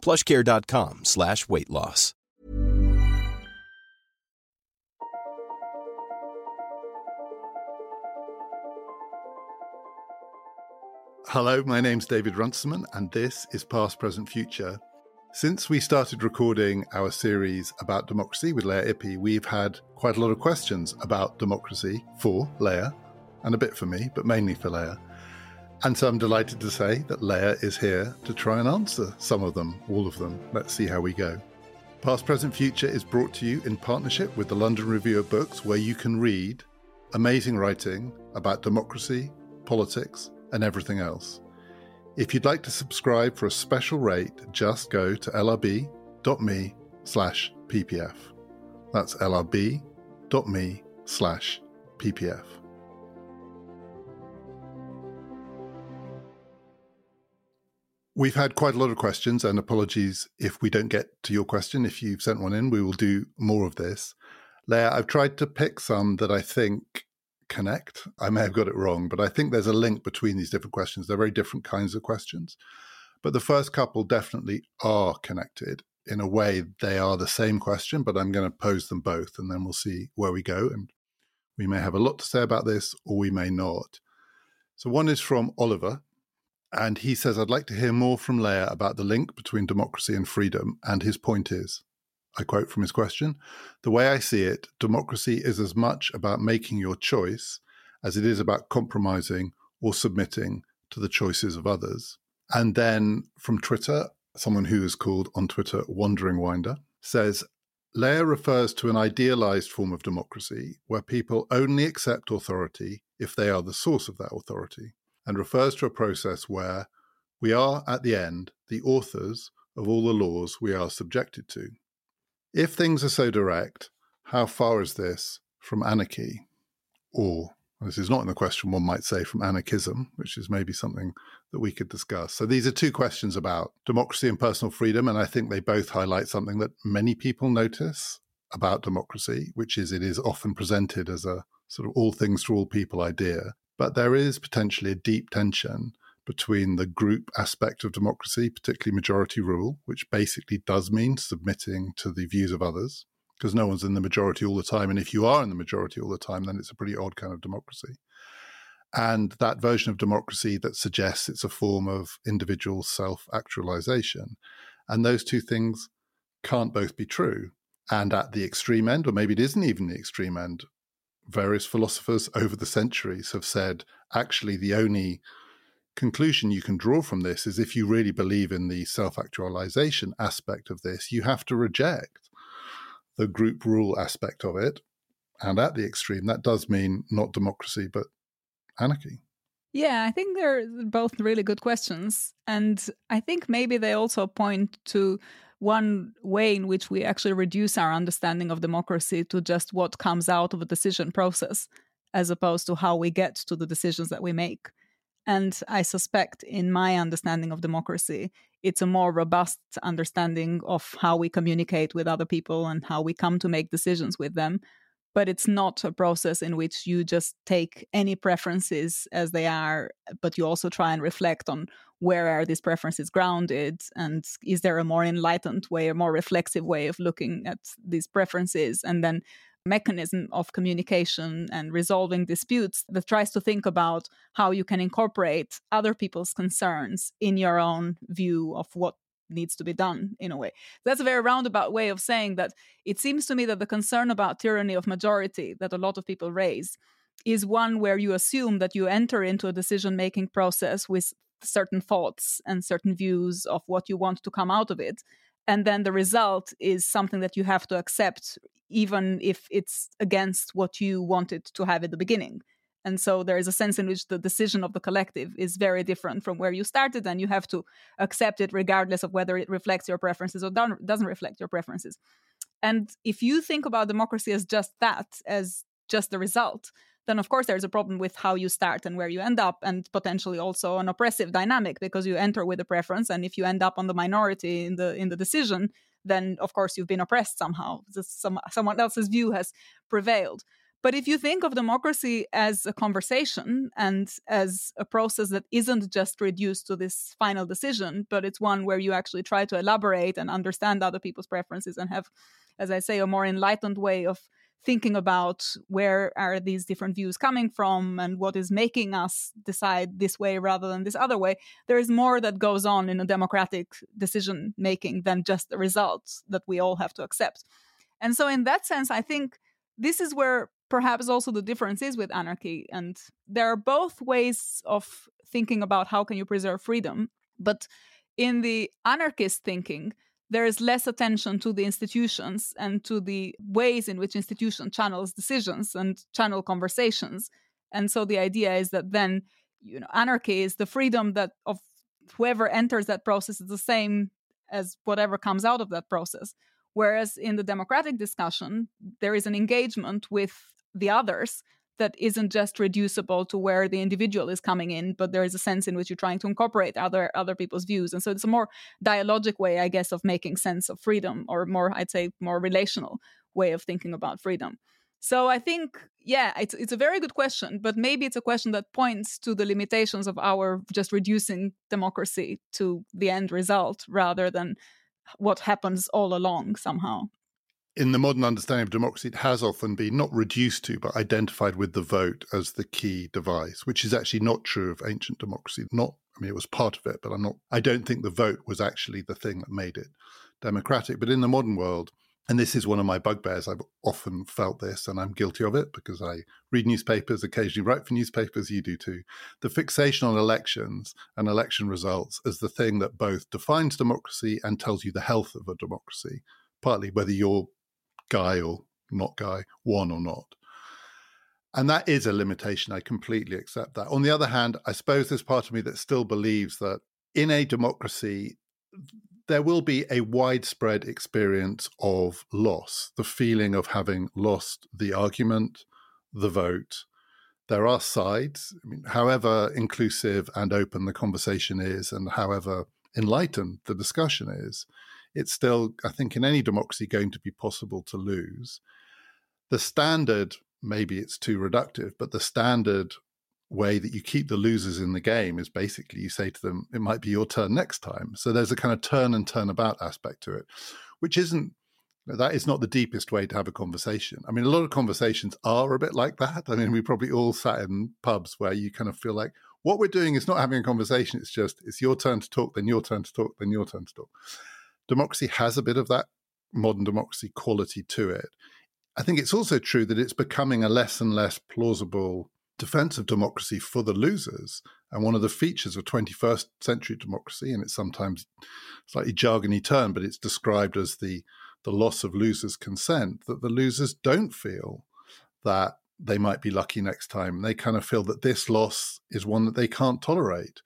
plushcare.com slash weight loss. Hello, my name's David Runciman, and this is Past, Present, Future. Since we started recording our series about democracy with Lea Ypi, we've had quite a lot of questions about democracy for Lea, and a bit for me, but mainly for Lea. And so I'm delighted to say that Lea is here to try and answer some of them, all of them. Let's see how we go. Past, Present, Future is brought to you in partnership with the London Review of Books, where you can read amazing writing about democracy, politics, and everything else. If you'd like to subscribe for a special rate, just go to lrb.me slash ppf. That's lrb.me slash ppf. We've had quite a lot of questions, and apologies if we don't get to your question. If you've sent one in, we will do more of this. Lea, I've tried to pick some that I think connect. I may have got it wrong, but I think there's a link between these different questions. They're very different kinds of questions. But the first couple definitely are connected. In a way, they are the same question, but I'm going to pose them both and then we'll see where we go. And we may have a lot to say about this or we may not. So, one is from Oliver, and he says, I'd like to hear more from Lea about the link between democracy and freedom. And his point is I quote from his question The way I see it, democracy is as much about making your choice as it is about compromising or submitting to the choices of others. And then from Twitter, someone who is called on Twitter Wandering Winder says, Lea refers to an idealized form of democracy where people only accept authority if they are the source of that authority, and refers to a process where we are, at the end, the authors of all the laws we are subjected to. If things are so direct, how far is this from anarchy? Or, this is not in the question, one might say, from anarchism, which is maybe something that we could discuss. So these are two questions about democracy and personal freedom. And I think they both highlight something that many people notice about democracy, which is it is often presented as a sort of all things to all people idea. But there is potentially a deep tension between the group aspect of democracy, particularly majority rule, which basically does mean submitting to the views of others, because no one's in the majority all the time. And if you are in the majority all the time, then it's a pretty odd kind of democracy. And that version of democracy that suggests it's a form of individual self actualization. And those two things can't both be true. And at the extreme end, or maybe it isn't even the extreme end, various philosophers over the centuries have said actually the only conclusion you can draw from this is if you really believe in the self actualization aspect of this, you have to reject the group rule aspect of it. And at the extreme, that does mean not democracy, but anarchy. Yeah, I think they're both really good questions. And I think maybe they also point to one way in which we actually reduce our understanding of democracy to just what comes out of a decision process, as opposed to how we get to the decisions that we make. And I suspect, in my understanding of democracy, it's a more robust understanding of how we communicate with other people and how we come to make decisions with them. But it's not a process in which you just take any preferences as they are, but you also try and reflect on where are these preferences grounded and is there a more enlightened way, a more reflexive way of looking at these preferences, and then mechanism of communication and resolving disputes that tries to think about how you can incorporate other people's concerns in your own view of what needs to be done in a way. That's a very roundabout way of saying that it seems to me that the concern about tyranny of majority that a lot of people raise is one where you assume that you enter into a decision making process with certain thoughts and certain views of what you want to come out of it and then the result is something that you have to accept even if it's against what you wanted to have at the beginning And so there is a sense in which the decision of the collective is very different from where you started, and you have to accept it regardless of whether it reflects your preferences or doesn't reflect your preferences. And if you think about democracy as just that, as just the result, then of course there's a problem with how you start and where you end up, and potentially also an oppressive dynamic because you enter with a preference, and if you end up on the minority in the in the decision, then of course you've been oppressed somehow. Some, someone else's view has prevailed. But if you think of democracy as a conversation and as a process that isn't just reduced to this final decision, but it's one where you actually try to elaborate and understand other people's preferences and have, as I say, a more enlightened way of thinking about where are these different views coming from and what is making us decide this way rather than this other way there is more that goes on in a democratic decision making than just the results that we all have to accept. And so in that sense i think this is where perhaps also the difference is with anarchy and there are both ways of thinking about how can you preserve freedom but in the anarchist thinking there is less attention to the institutions and to the ways in which institution channels decisions and channel conversations. And so the idea is that then you know anarchy is the freedom that of whoever enters that process is the same as whatever comes out of that process. Whereas in the democratic discussion there is an engagement with the others that isn't just reducible to where the individual is coming in but there is a sense in which you're trying to incorporate other other people's views. And so it's a more dialogic way i guess of making sense of freedom or more i'd say more relational way of thinking about freedom. So i think yeah it's it's a very good question but maybe it's a question that points to the limitations of our just reducing democracy to the end result rather than what happens all along somehow in the modern understanding of democracy, it has often been not reduced to, but identified with the vote as the key device, which is actually not true of ancient democracy. Not, I mean, it was part of it, but I'm not, I don't think the vote was actually the thing that made it democratic. But in the modern world, and this is one of my bugbears, I've often felt this, and I'm guilty of it because I read newspapers, occasionally write for newspapers, you do too. The fixation on elections and election results as the thing that both defines democracy and tells you the health of a democracy partly whether you're guy or not guy, won or not. And that is a limitation. I completely accept that. On the other hand, I suppose there's part of me that still believes that in a democracy, there will be a widespread experience of loss, the feeling of having lost the argument, the vote. There are sides. I mean, however inclusive and open the conversation is, and however enlightened the discussion is, it's still, I think, in any democracy going to be possible to lose. The standard, maybe it's too reductive, but the standard way that you keep the losers in the game is basically you say to them, it might be your turn next time. So there's a kind of turn and turn about aspect to it, which isn't that is not the deepest way to have a conversation. I mean, a lot of conversations are a bit like that. I mean, we probably all sat in pubs where you kind of feel like what we're doing is not having a conversation. It's just it's your turn to talk, then your turn to talk, then your turn to talk democracy has a bit of that modern democracy quality to it. I think it's also true that it's becoming a less and less plausible defense of democracy for the losers. And one of the features of 21st century democracy, and it's sometimes slightly jargony term, but it's described as the the loss of losers' consent, that the losers don't feel that they might be lucky next time. They kind of feel that this loss is one that they can't tolerate.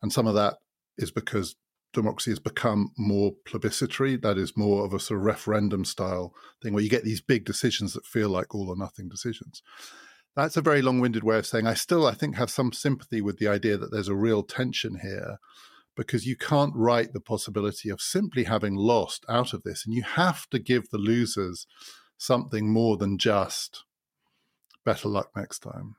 And some of that is because democracy has become more plebiscitary. That is more of a sort of referendum style thing where you get these big decisions that feel like all or nothing decisions. That's a very long winded way of saying I still, I think, have some sympathy with the idea that there's a real tension here because you can't write the possibility of simply having lost out of this. And you have to give the losers something more than just better luck next time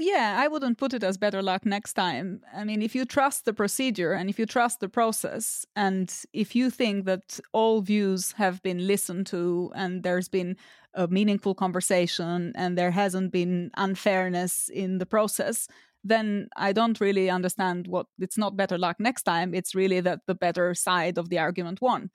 yeah, I wouldn't put it as better luck next time. I mean, if you trust the procedure and if you trust the process, and if you think that all views have been listened to and there's been a meaningful conversation and there hasn't been unfairness in the process, then I don't really understand what it's not better luck next time. It's really that the better side of the argument won.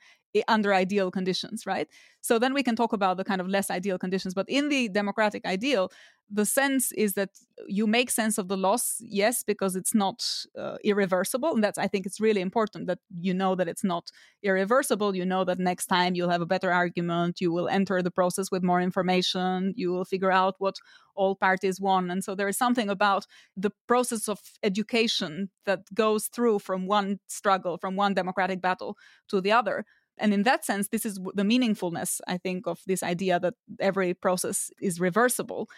Under ideal conditions, right? So then we can talk about the kind of less ideal conditions. But in the democratic ideal, the sense is that you make sense of the loss, yes, because it's not uh, irreversible. And that's, I think, it's really important that you know that it's not irreversible. You know that next time you'll have a better argument, you will enter the process with more information, you will figure out what all parties won. And so there is something about the process of education that goes through from one struggle, from one democratic battle to the other. And in that sense, this is the meaningfulness, I think, of this idea that every process is reversible.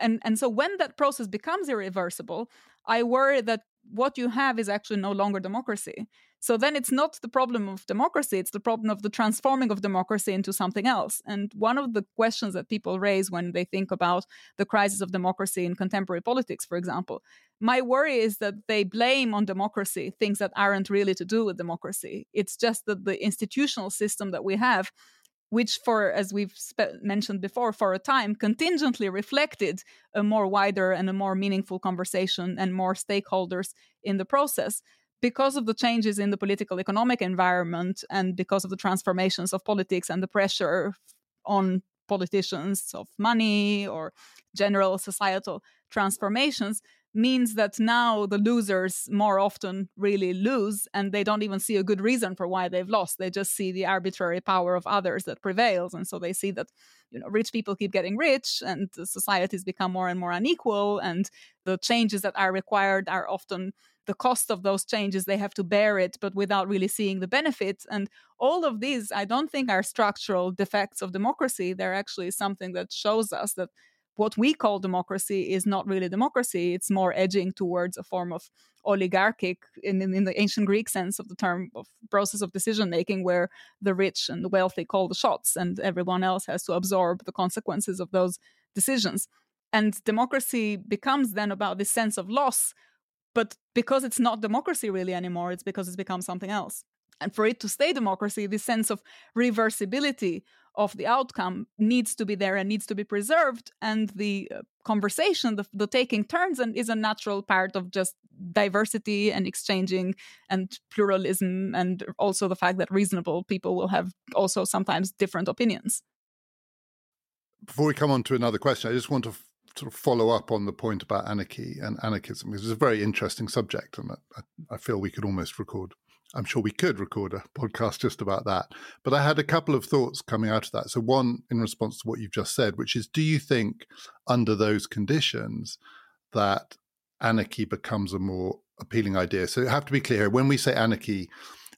And, and so when that process becomes irreversible, I worry that what you have is actually no longer democracy. So then it's not the problem of democracy, it's the problem of the transforming of democracy into something else. And one of the questions that people raise when they think about the crisis of democracy in contemporary politics, for example, my worry is that they blame on democracy things that aren't really to do with democracy. It's just that the institutional system that we have which for as we've spe- mentioned before for a time contingently reflected a more wider and a more meaningful conversation and more stakeholders in the process because of the changes in the political economic environment and because of the transformations of politics and the pressure on politicians of money or general societal transformations means that now the losers more often really lose and they don't even see a good reason for why they've lost. They just see the arbitrary power of others that prevails and so they see that you know rich people keep getting rich and societies become more and more unequal and the changes that are required are often the cost of those changes. They have to bear it but without really seeing the benefits. And all of these i don't think are structural defects of democracy. They're actually something that shows us that what we call democracy is not really democracy it's more edging towards a form of oligarchic in, in, in the ancient greek sense of the term of process of decision making where the rich and the wealthy call the shots and everyone else has to absorb the consequences of those decisions and democracy becomes then about this sense of loss but because it's not democracy really anymore, it's because it's become something else. And for it to stay democracy, this sense of reversibility of the outcome needs to be there and needs to be preserved. And the uh, conversation, the, the taking turns, and is a natural part of just diversity and exchanging and pluralism, and also the fact that reasonable people will have also sometimes different opinions. Before we come on to another question, I just want to sort of follow up on the point about anarchy and anarchism because it's a very interesting subject, and I, I, feel we could almost record. I'm sure we could record a podcast just about that. But I had a couple of thoughts coming out of that. So one in response to what you've just said, which is, do you think under those conditions that anarchy becomes a more appealing idea? So have to be clear when we say anarchy,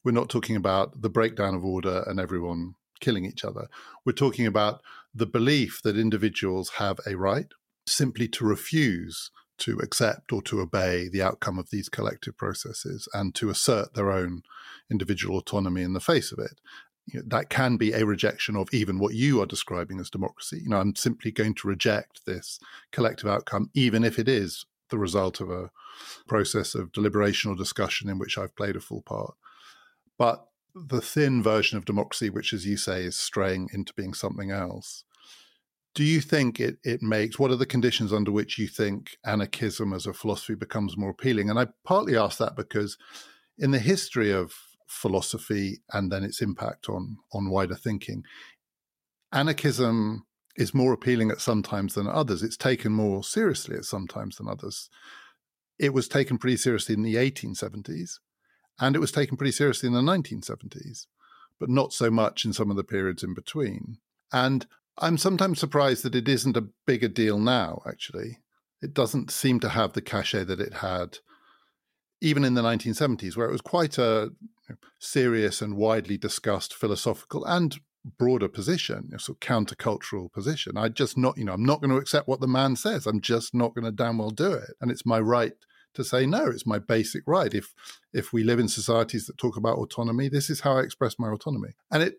we're not talking about the breakdown of order and everyone killing each other. We're talking about the belief that individuals have a right simply to refuse to accept or to obey the outcome of these collective processes and to assert their own individual autonomy in the face of it. You know, that can be a rejection of even what you are describing as democracy. You know, I'm simply going to reject this collective outcome, even if it is the result of a process of deliberation or discussion in which I've played a full part. But the thin version of democracy, which, as you say, is straying into being something else, do you think it, it makes what are the conditions under which you think anarchism as a philosophy becomes more appealing? And i partly ask that because in the history of philosophy and then its impact on on wider thinking anarchism is more appealing at some times than others. It's taken more seriously at some times than others. It was taken pretty seriously in the 1870s and it was taken pretty seriously in the 1970s but not so much in some of the periods in between. And I'm sometimes surprised that it isn't a bigger deal now, actually. It doesn't seem to have the cachet that it had even in the 1970s, where it was quite a serious and widely discussed philosophical and broader position, a sort of countercultural position. I just not, you know, I'm not going to accept what the man says. I'm just not going to damn well do it. And it's my right to say no. It's my basic right. If if we live in societies that talk about autonomy, this is how I express my autonomy. And it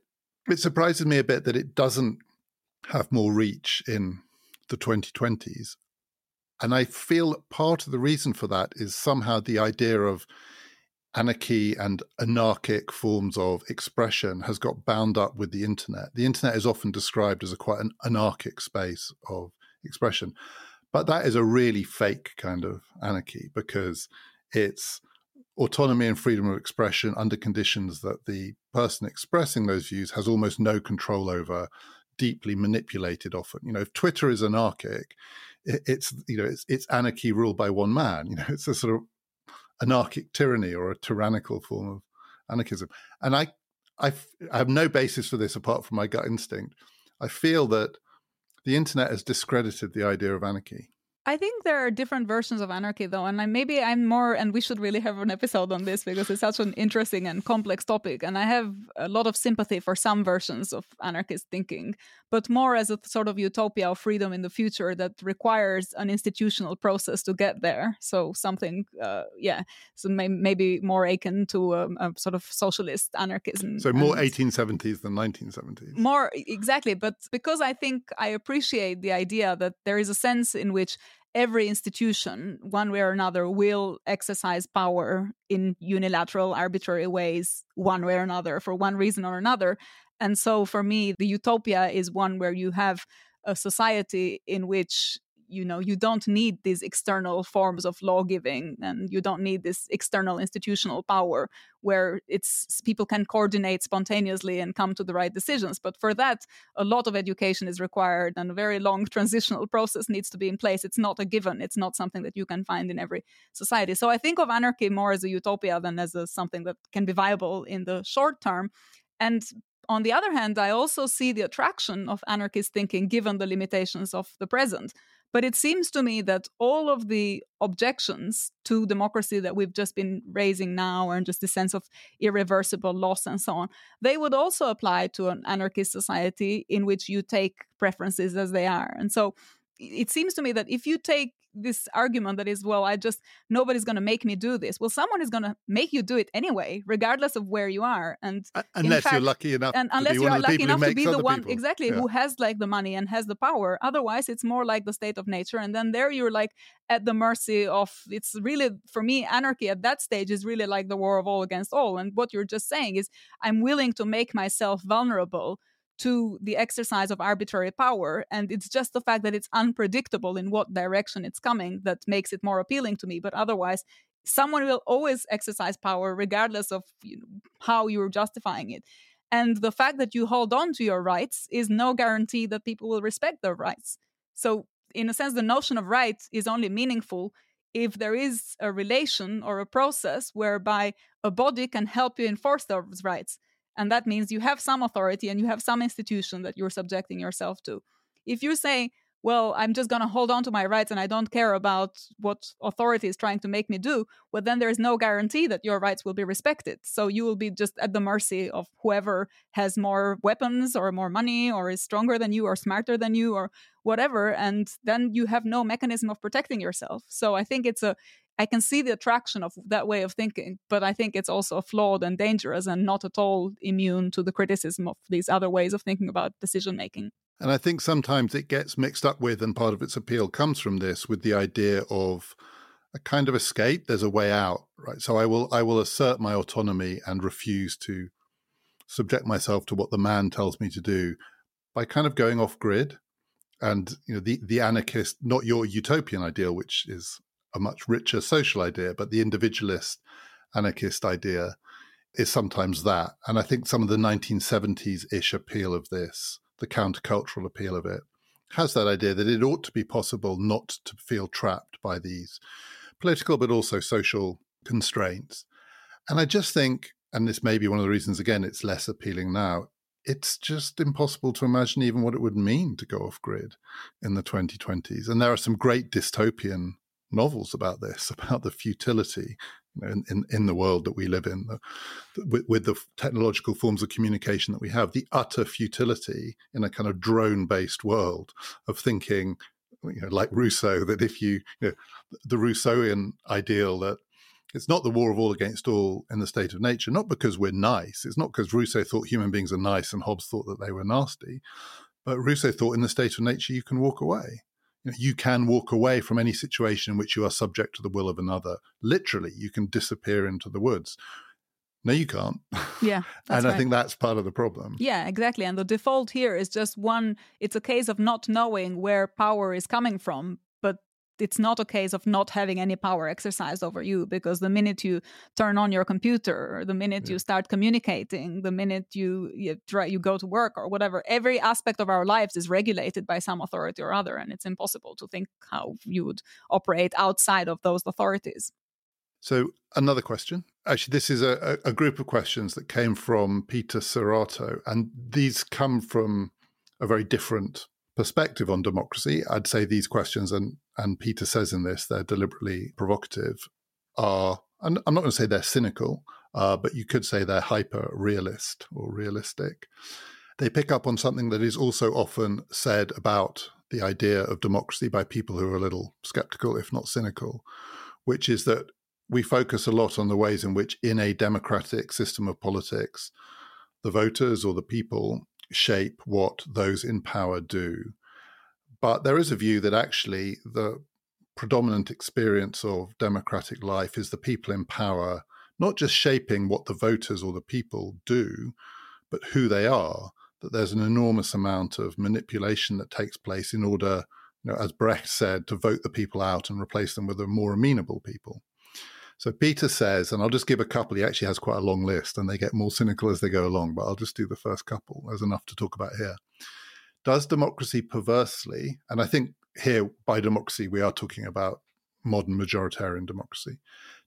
it surprises me a bit that it doesn't have more reach in the 2020s. And I feel part of the reason for that is somehow the idea of anarchy and anarchic forms of expression has got bound up with the internet. The internet is often described as a quite an anarchic space of expression. But that is a really fake kind of anarchy because it's autonomy and freedom of expression under conditions that the person expressing those views has almost no control over, deeply manipulated often. You know, if Twitter is anarchic, it's you know it's it's anarchy ruled by one man. You know, it's a sort of anarchic tyranny or a tyrannical form of anarchism. And I, I, I have no basis for this apart from my gut instinct. I feel that the internet has discredited the idea of anarchy. I think there are different versions of anarchy, though, and I, maybe I'm more, and we should really have an episode on this because it's such an interesting and complex topic. And I have a lot of sympathy for some versions of anarchist thinking, but more as a sort of utopia of freedom in the future that requires an institutional process to get there. So something, uh, yeah, so may, maybe more akin to a, a, sort of socialist anarchism. So more 1870s than 1970s. More exactly, but because I think I appreciate the idea that there is a sense in which every institution, one way or another, will exercise power in unilateral, arbitrary ways, one way or another, for one reason or another. And so for me, the utopia is one where you have a society in which you know you don't need these external forms of law giving and you don't need this external institutional power where it's people can coordinate spontaneously and come to the right decisions. But for that a lot of education is required and a very long transitional process needs to be in place. It's not a given. It's not something that you can find in every society. So i think of anarchy more as a utopia than as a, something that can be viable in the short term. And on the other hand, I also see the attraction of anarchist thinking given the limitations of the present. But it seems to me that all of the objections to democracy that we've just been raising now, and just the sense of irreversible loss and so on, they would also apply to an anarchist society in which you take preferences as they are. And so it seems to me that if you take this argument that is well i just nobody's going to make me do this well someone is going to make you do it anyway regardless of where you are and uh, unless fact, you're lucky enough and unless you're lucky enough to be the one people. exactly yeah. who has like the money and has the power otherwise it's more like the state of nature and then there you're like at the mercy of it's really for me anarchy at that stage is really like the war of all against all and what you're just saying is i'm willing to make myself vulnerable to the exercise of arbitrary power. And it's just the fact that it's unpredictable in what direction it's coming that makes it more appealing to me. But otherwise, someone will always exercise power regardless of you know, how you're justifying it. And the fact that you hold on to your rights is no guarantee that people will respect their rights. So, in a sense, the notion of rights is only meaningful if there is a relation or a process whereby a body can help you enforce those rights. And that means you have some authority and you have some institution that you're subjecting yourself to. If you say, well, I'm just going to hold on to my rights and I don't care about what authority is trying to make me do, well, then there's no guarantee that your rights will be respected. So you will be just at the mercy of whoever has more weapons or more money or is stronger than you or smarter than you or whatever. And then you have no mechanism of protecting yourself. So I think it's a I can see the attraction of that way of thinking, but I think it's also flawed and dangerous and not at all immune to the criticism of these other ways of thinking about decision making. And I think sometimes it gets mixed up with, and part of its appeal comes from this, with the idea of a kind of escape. There's a way out, right? So I will I will assert my autonomy and refuse to subject myself to what the man tells me to do by kind of going off grid. And you know, the the anarchist, not your utopian ideal, which is a much richer social idea, but the individualist anarchist idea is sometimes that. And I think some of the 1970s ish appeal of this, the countercultural appeal of it, has that idea that it ought to be possible not to feel trapped by these political but also social constraints. And I just think, and this may be one of the reasons, again, it's less appealing now. It's just impossible to imagine even what it would mean to go off grid in the 2020s. And there are some great dystopian novels about this, about the futility you know, in, in, in, the world that we live in, the, with, with, the technological forms of communication that we have, the utter futility in a kind of drone based world of thinking, you know, like Rousseau, that if you, you know, the Rousseauian ideal that it's not the war of all against all in the state of nature, not because we're nice. It's not because Rousseau thought human beings are nice and Hobbes thought that they were nasty, but Rousseau thought in the state of nature you can walk away you can walk away from any situation in which you are subject to the will of another. Literally, you can disappear into the woods. No, you can't. Yeah. and right. I think that's part of the problem. Yeah, exactly. And the default here is just one, it's a case of not knowing where power is coming from, it's not a case of not having any power exercised over you because the minute you turn on your computer the minute yeah. you start communicating the minute you you try you go to work or whatever every aspect of our lives is regulated by some authority or other and it's impossible to think how you would operate outside of those authorities so another question actually this is a, a group of questions that came from peter Serato, and these come from a very different perspective on democracy, I'd say these questions, and, and Peter says in this, they're deliberately provocative, are, and I'm not going to say they're cynical, uh, but you could say they're hyper realist or realistic. They pick up on something that is also often said about the idea of democracy by people who are a little skeptical, if not cynical, which is that we focus a lot on the ways in which, in a democratic system of politics, the voters or the people shape what those in power do. But there is a view that actually the predominant experience of democratic life is the people in power not just shaping what the voters or the people do, but who they are. That there's an enormous amount of manipulation that takes place in order, you know, as Brecht said, to vote the people out and replace them with a more amenable people. So Peter says, and I'll just give a couple. He actually has quite a long list, and they get more cynical as they go along. But I'll just do the first couple. There's enough to talk about here. Does democracy perversely, and I think here by democracy we are talking about modern majoritarian democracy.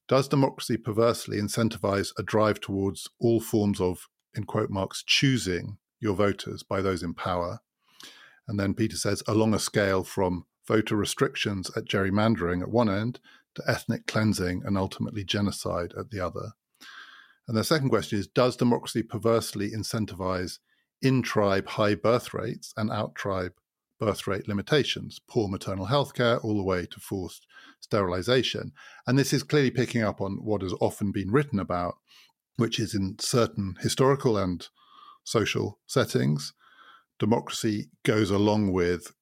Does democracy perversely incentivize a drive towards all forms of, in quote marks, choosing your voters by those in power? And then Peter says, along a scale from voter restrictions at gerrymandering at one end to ethnic cleansing and ultimately genocide at the other. And the second question is Does democracy perversely incentivize in tribe high birth rates and out tribe birth rate limitations, poor maternal health care, all the way to forced sterilization? And this is clearly picking up on what has often been written about, which is in certain historical and social settings, democracy goes along with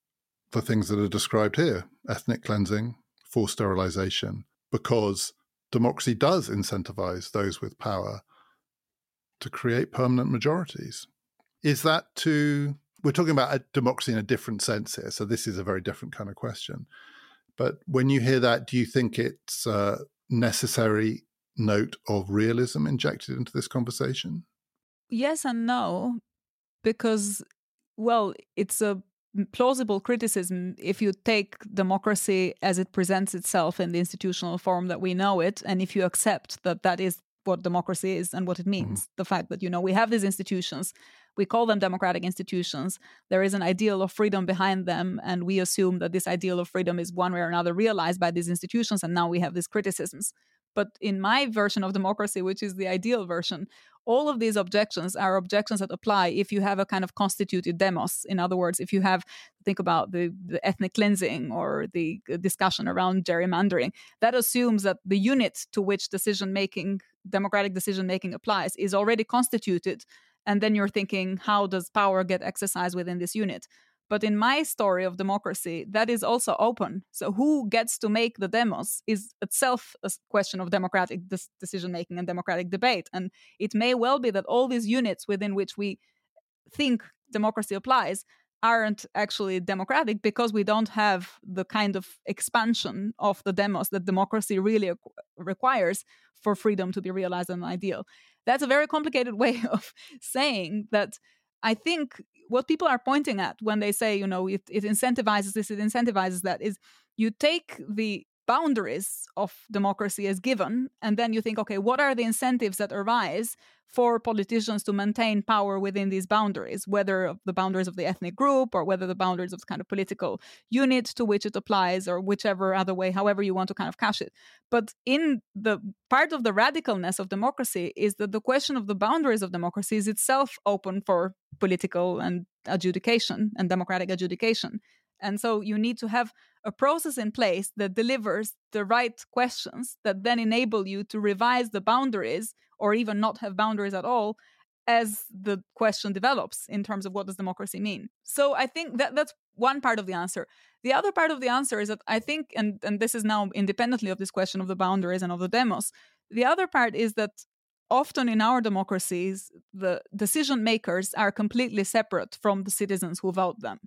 the things that are described here ethnic cleansing, for sterilization because democracy does incentivize those with power to create permanent majorities. Is that to, we're talking about a democracy in a different sense here, so this is a very different kind of question. But when you hear that, do you think it's a necessary note of realism injected into this conversation? Yes and no, because, well, it's a plausible criticism if you take democracy as it presents itself in the institutional form that we know it and if you accept that that is what democracy is and what it means mm-hmm. the fact that you know we have these institutions we call them democratic institutions there is an ideal of freedom behind them and we assume that this ideal of freedom is one way or another realized by these institutions and now we have these criticisms but in my version of democracy which is the ideal version all of these objections are objections that apply if you have a kind of constituted demos. In other words, if you have, think about the, the ethnic cleansing or the discussion around gerrymandering, that assumes that the unit to which decision making, democratic decision making applies, is already constituted. And then you're thinking, how does power get exercised within this unit? But in my story of democracy, that is also open. So who gets to make the demos is itself a question of democratic decision making and democratic debate. And it may well be that all these units within which we think democracy applies aren't actually democratic because we don't have the kind of expansion of the demos that democracy really requires for freedom to be realized as an ideal. That's a very complicated way of saying that I think what people are pointing at when they say, you know, it, it incentivizes this, it incentivizes that, is you take the boundaries of democracy as given and then you think okay what are the incentives that arise for politicians to maintain power within these boundaries whether of the boundaries of the ethnic group or whether the boundaries of kind of political unit to which it applies or whichever other way however you want to kind of cash it. But in the part of the radicalness of democracy is that the question of the boundaries of democracy is itself open for political and adjudication and democratic adjudication and so you need to have a process in place that delivers the right questions that then enable you to revise the boundaries or even not have boundaries at all as the question develops in terms of what does democracy mean. So I think that that's one part of the answer. The other part of the answer is that I think and and this is now independently of this question of the boundaries and of the demos. The other part is that often in our democracies the decision makers are completely separate from the citizens who vote them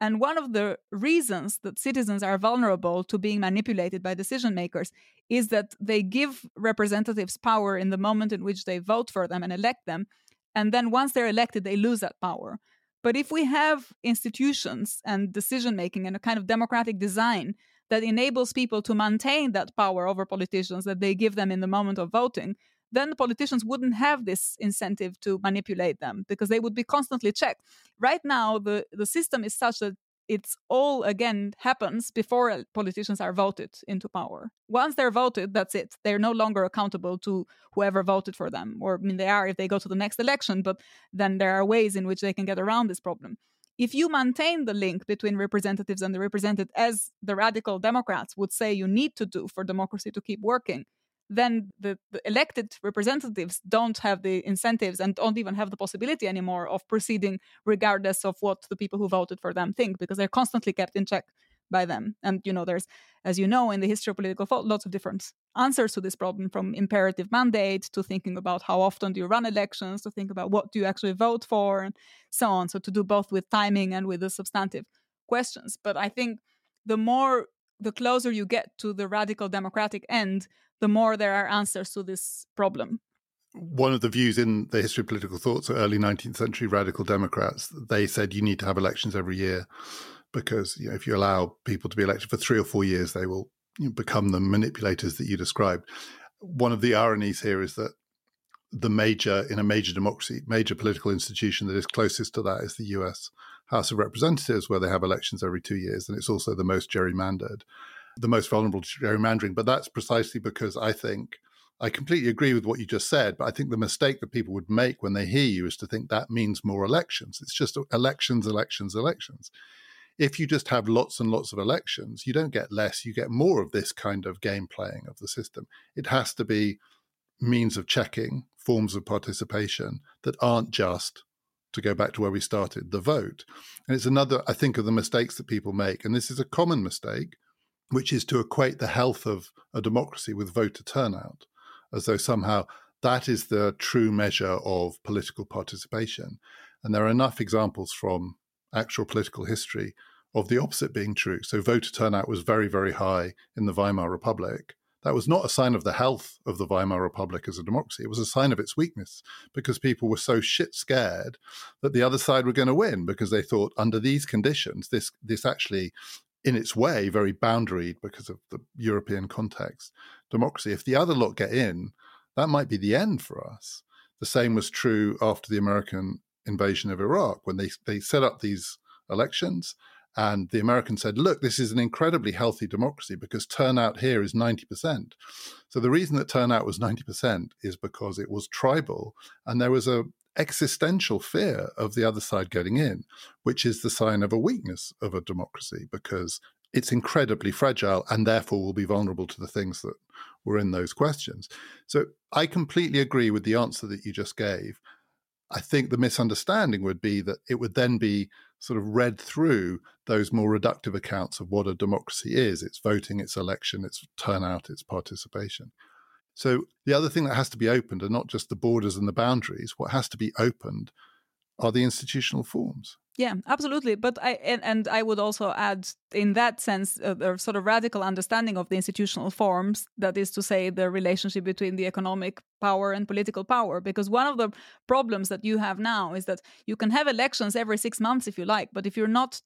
And one of the reasons that citizens are vulnerable to being manipulated by decision makers is that they give representatives power in the moment in which they vote for them and elect them. And then once they're elected, they lose that power. But if we have institutions and decision making and a kind of democratic design that enables people to maintain that power over politicians that they give them in the moment of voting, then the politicians wouldn't have this incentive to manipulate them because they would be constantly checked. Right now, the, the system is such that it's all again happens before politicians are voted into power. Once they're voted, that's it. They're no longer accountable to whoever voted for them. Or I mean they are if they go to the next election, but then there are ways in which they can get around this problem. If you maintain the link between representatives and the represented, as the radical Democrats would say you need to do for democracy to keep working, then the, the, elected representatives don't have the incentives and don't even have the possibility anymore of proceeding regardless of what the people who voted for them think because they're constantly kept in check by them. And you know there's as you know in the history of political thought lots of different answers to this problem from imperative mandate to thinking about how often do you run elections to think about what do you actually vote for and so on. So to do both with timing and with the substantive questions. But i think the more the closer you get to the radical democratic end the more there are answers to this problem. One of the views in the history of political thought, so early 19th century radical Democrats, they said you need to have elections every year because you know, if you allow people to be elected for three or four years, they will you know, become the manipulators that you described. One of the ironies here is that the major, in a major democracy, major political institution that is closest to that is the US House of Representatives, where they have elections every two years, and it's also the most gerrymandered the most vulnerable to gerrymandering. But that's precisely because I think I completely agree with what you just said. But I think the mistake that people would make when they hear you is to think that means more elections. It's just elections, elections, elections. If you just have lots and lots of elections, you don't get less, you get more of this kind of game playing of the system. It has to be means of checking, forms of participation that aren't just to go back to where we started, the vote. And it's another, I think, of the mistakes that people make. And this is a common mistake which is to equate the health of a democracy with voter turnout, as though somehow that is the true measure of political participation. And there are enough examples from actual political history of the opposite being true. So voter turnout was very, very high in the Weimar Republic. That was not a sign of the health of the Weimar Republic as a democracy. It was a sign of its weakness because people were so shit scared that the other side were going to win because they thought under these conditions, this this actually in its way, very boundaried because of the European context, democracy. If the other lot get in, that might be the end for us. The same was true after the American invasion of Iraq when they, they set up these elections. And the Americans said, look, this is an incredibly healthy democracy because turnout here is 90%. So the reason that turnout was 90% is because it was tribal and there was a existential fear of the other side getting in, which is the sign of a weakness of a democracy because it's incredibly fragile and therefore will be vulnerable to the things that were in those questions. So I completely agree with the answer that you just gave. I think the misunderstanding would be that it would then be sort of read through those more reductive accounts of what a democracy is its voting, its election, its turnout, its participation. So the other thing that has to be opened are not just the borders and the boundaries. What has to be opened are the institutional forms. Yeah, absolutely. But I and, and I would also add, in that sense, uh, a, a, sort of radical understanding of the institutional forms. That is to say, the relationship between the economic power and political power. Because one of the problems that you have now is that you can have elections every six months if you like, but if you're not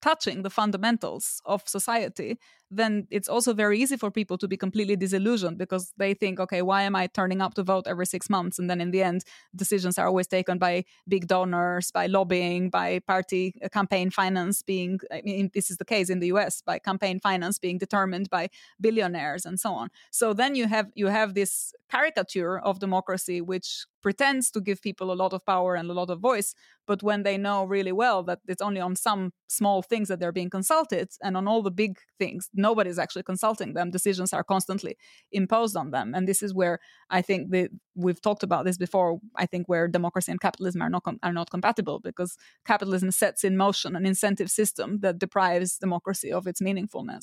touching the fundamentals of society, then it's also very easy for people to be completely disillusioned because they think, okay, why am I turning up to vote every six months? And then in the end, decisions are always taken by big donors, by lobbying, by party uh, campaign finance being, I mean, this is the case in the US, by campaign finance being determined by billionaires and so on. So then you have you have this caricature of democracy, which pretends to give people a lot of power and a lot of voice, but when they know really well that it's only on some small things that they're being consulted and on all the big things nobody's actually consulting them decisions are constantly imposed on them. And this is where i think the, we've talked about this before i think where democracy and capitalism are not com- are not compatible because capitalism sets in motion an incentive system that deprives democracy of its meaningfulness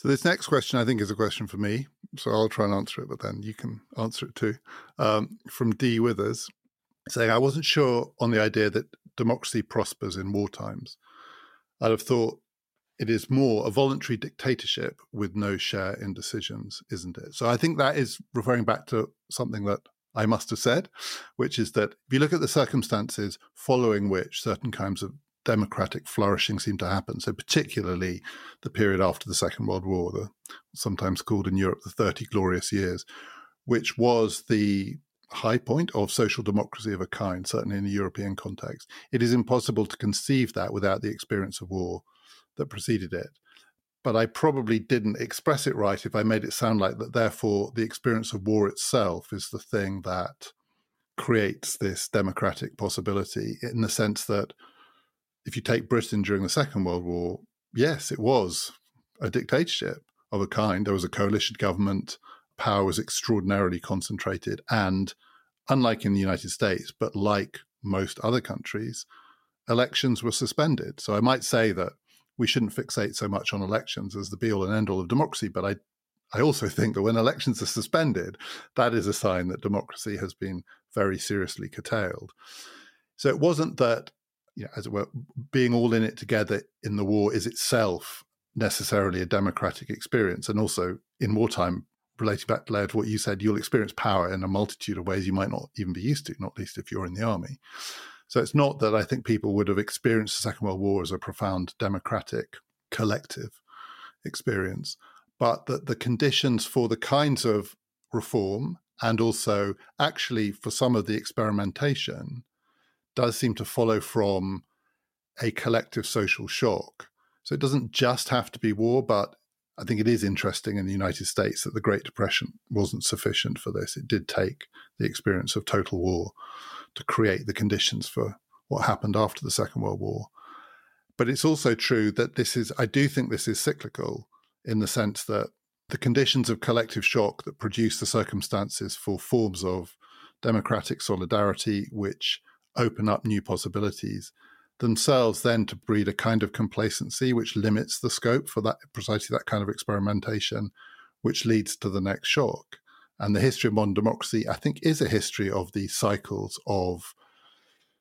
So this next question, I think, is a question for me. So I'll try and answer it, but then you can answer it too. Um, from D Withers, saying, "I wasn't sure on the idea that democracy prospers in war times. I'd have thought it is more a voluntary dictatorship with no share in decisions, isn't it?" So I think that is referring back to something that I must have said, which is that if you look at the circumstances following which certain kinds of democratic flourishing seemed to happen. So, particularly the period after the Second World War, the, sometimes called in Europe the 30 Glorious Years, which was the high point of social democracy of a kind, certainly in the European context. It is impossible to conceive that without the experience of war that preceded it. But I probably didn't express it right if I made it sound like that, therefore, the experience of war itself is the thing that creates this democratic possibility in the sense that if you take Britain during the Second World War, yes, it was a dictatorship of a kind. There was a coalition government, power was extraordinarily concentrated, and unlike in the United States, but like most other countries, elections were suspended. So I might say that we shouldn't fixate so much on elections as the be all and end all of democracy, but I I also think that when elections are suspended, that is a sign that democracy has been very seriously curtailed. So it wasn't that you know, as it were, being all in it together in the war is itself necessarily a democratic experience. And also in wartime, relating back to what you said, you'll experience power in a multitude of ways you might not even be used to, not least if you're in the army. So it's not that I think people would have experienced the Second World War as a profound democratic collective experience, but that the conditions for the kinds of reform and also actually for some of the experimentation does seem to follow from a collective social shock. So it doesn't just have to be war, but I think it is interesting in the United States that the Great Depression wasn't sufficient for this. It did take the experience of total war to create the conditions for what happened after the Second World War. But it's also true that this is, I do think this is cyclical in the sense that the conditions of collective shock that produce the circumstances for forms of democratic solidarity, which open up new possibilities themselves then to breed a kind of complacency which limits the scope for that precisely that kind of experimentation which leads to the next shock. And the history of modern democracy i think is a history of these cycles of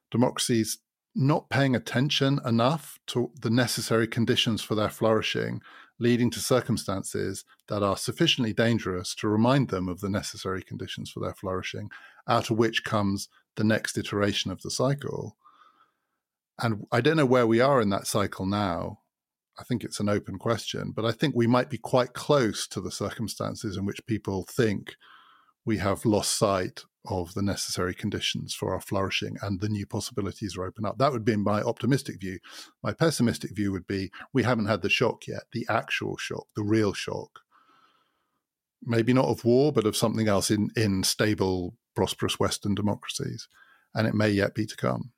democracies not paying attention enough to the necessary conditions for their flourishing leading to circumstances that are sufficiently dangerous to remind them of the necessary conditions for their flourishing out of which comes the next iteration of the cycle. And I don't know where we are in that cycle now. I think it's an open question, but I think we might be quite close to the circumstances in which people think we have lost sight of the necessary conditions for our flourishing and the new possibilities are open up. That would be my optimistic view. My pessimistic view would be we haven't had the shock yet, the actual shock, the real shock. Maybe not of war, but of something else in, in stable prosperous Western democracies, and it may yet be to come.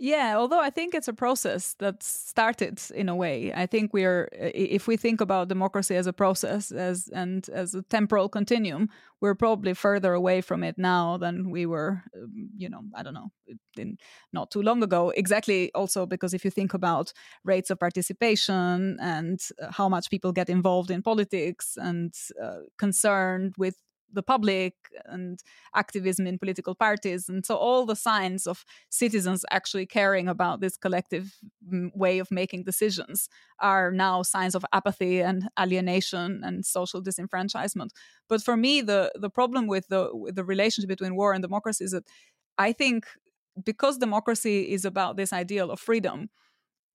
Yeah, although I think it's a process that started in a way. I think we are, if we think about democracy as a process as and as a temporal continuum, we're probably further away from it now than we were, um, you know, I don't know, in not too long ago. Exactly, also because if you think about rates of participation and uh, how much people get involved in politics and uh, concerned with the public and activism in political parties. And so all the signs of citizens actually caring about this collective mm, way of making decisions are now signs of apathy and alienation and social disenfranchisement. But for me, the, the problem with the, with the relationship between war and democracy is that I think because democracy is about this ideal of freedom,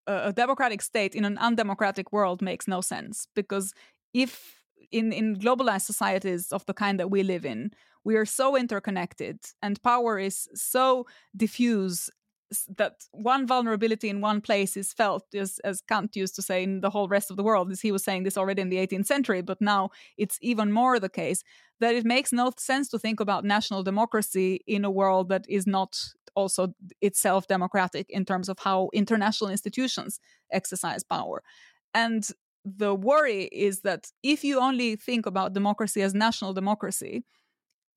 a democratic state in an undemocratic world makes no sense because if in in globalized societies of the kind that we live in we are so interconnected and power is so diffuse that one vulnerability in one place is felt as, as kant used to say in the whole rest of the world as he was saying this already in the 18th century but now it's even more the case that it makes no sense to think about national democracy in a world that is not also itself democratic in terms of how international institutions exercise power. And the worry is that if you only think about democracy as national democracy,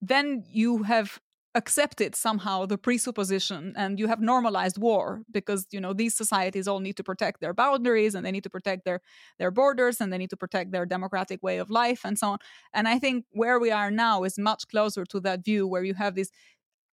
then you have accepted somehow the presupposition and you have normalized war because you know these societies all need to protect their boundaries and they need to protect their their borders and they need to protect their democratic way of life and so on. And i think where we are now is much closer to that view where you have this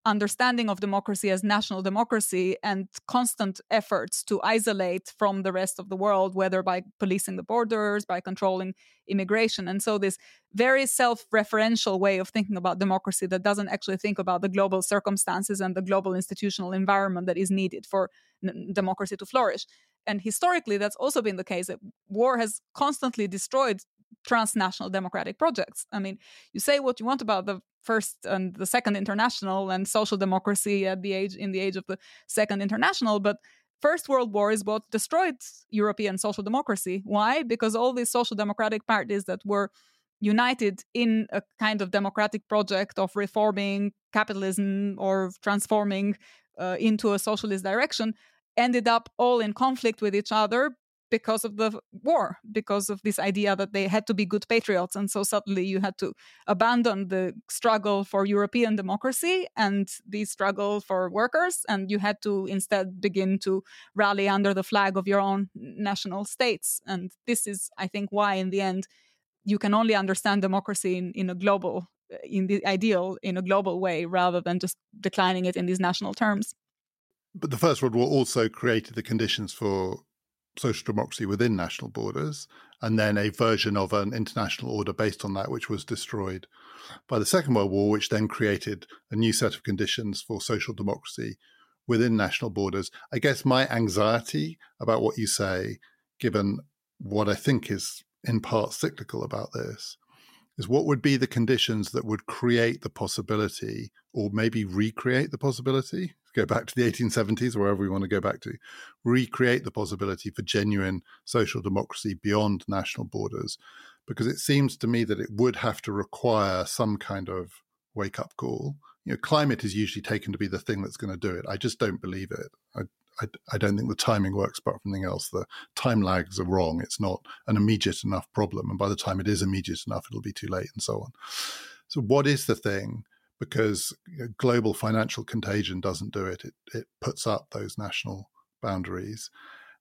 understanding of democracy as national democracy and constant efforts to isolate from the rest of the world, whether by policing the borders, by controlling immigration. And so, this very self referential way of thinking about democracy that doesn't actually think about the global circumstances and the global institutional environment that is needed for n- democracy to flourish. And historically, that's also been the case that war has constantly destroyed transnational democratic projects. I mean, you say what you want about the first and the second international and social democracy at the age in the age of the second international, but First World War is what destroyed European social democracy. Why? Because all these social democratic parties that were united in a kind of democratic project of reforming capitalism or transforming uh, into a socialist direction ended up all in conflict with each other because of the war, because of this idea that they had to be good patriots. And so suddenly you had to abandon the struggle for European democracy and the struggle for workers. And you had to instead begin to rally under the flag of your own national states. And this is, I think, why in the end you can only understand democracy in, in a global, eh, in the ideal, in a global way, rather than just declining it in these national terms. But the First World War also created the conditions for social democracy within national borders, and then a version of an international order based on that, which was destroyed by the Second World War, which then created a new set of conditions for social democracy within national borders. I guess my anxiety about what you say, given what I think is in part cyclical about this, is what would be the conditions that would create the possibility or maybe recreate the possibility go back to the 1870s, wherever we want to go back to, recreate the possibility for genuine social democracy beyond national borders. Because it seems to me that it would have to require some kind of wake up call. You know, climate is usually taken to be the thing that's going to do it. I just don't believe it. I, I, I don't think the timing works, but from anything else, the time lags are wrong. It's not an immediate enough problem. And by the time it is immediate enough, it'll be too late and so on. So, what is the thing because uh, global financial contagion doesn't do it. It it puts up those national boundaries.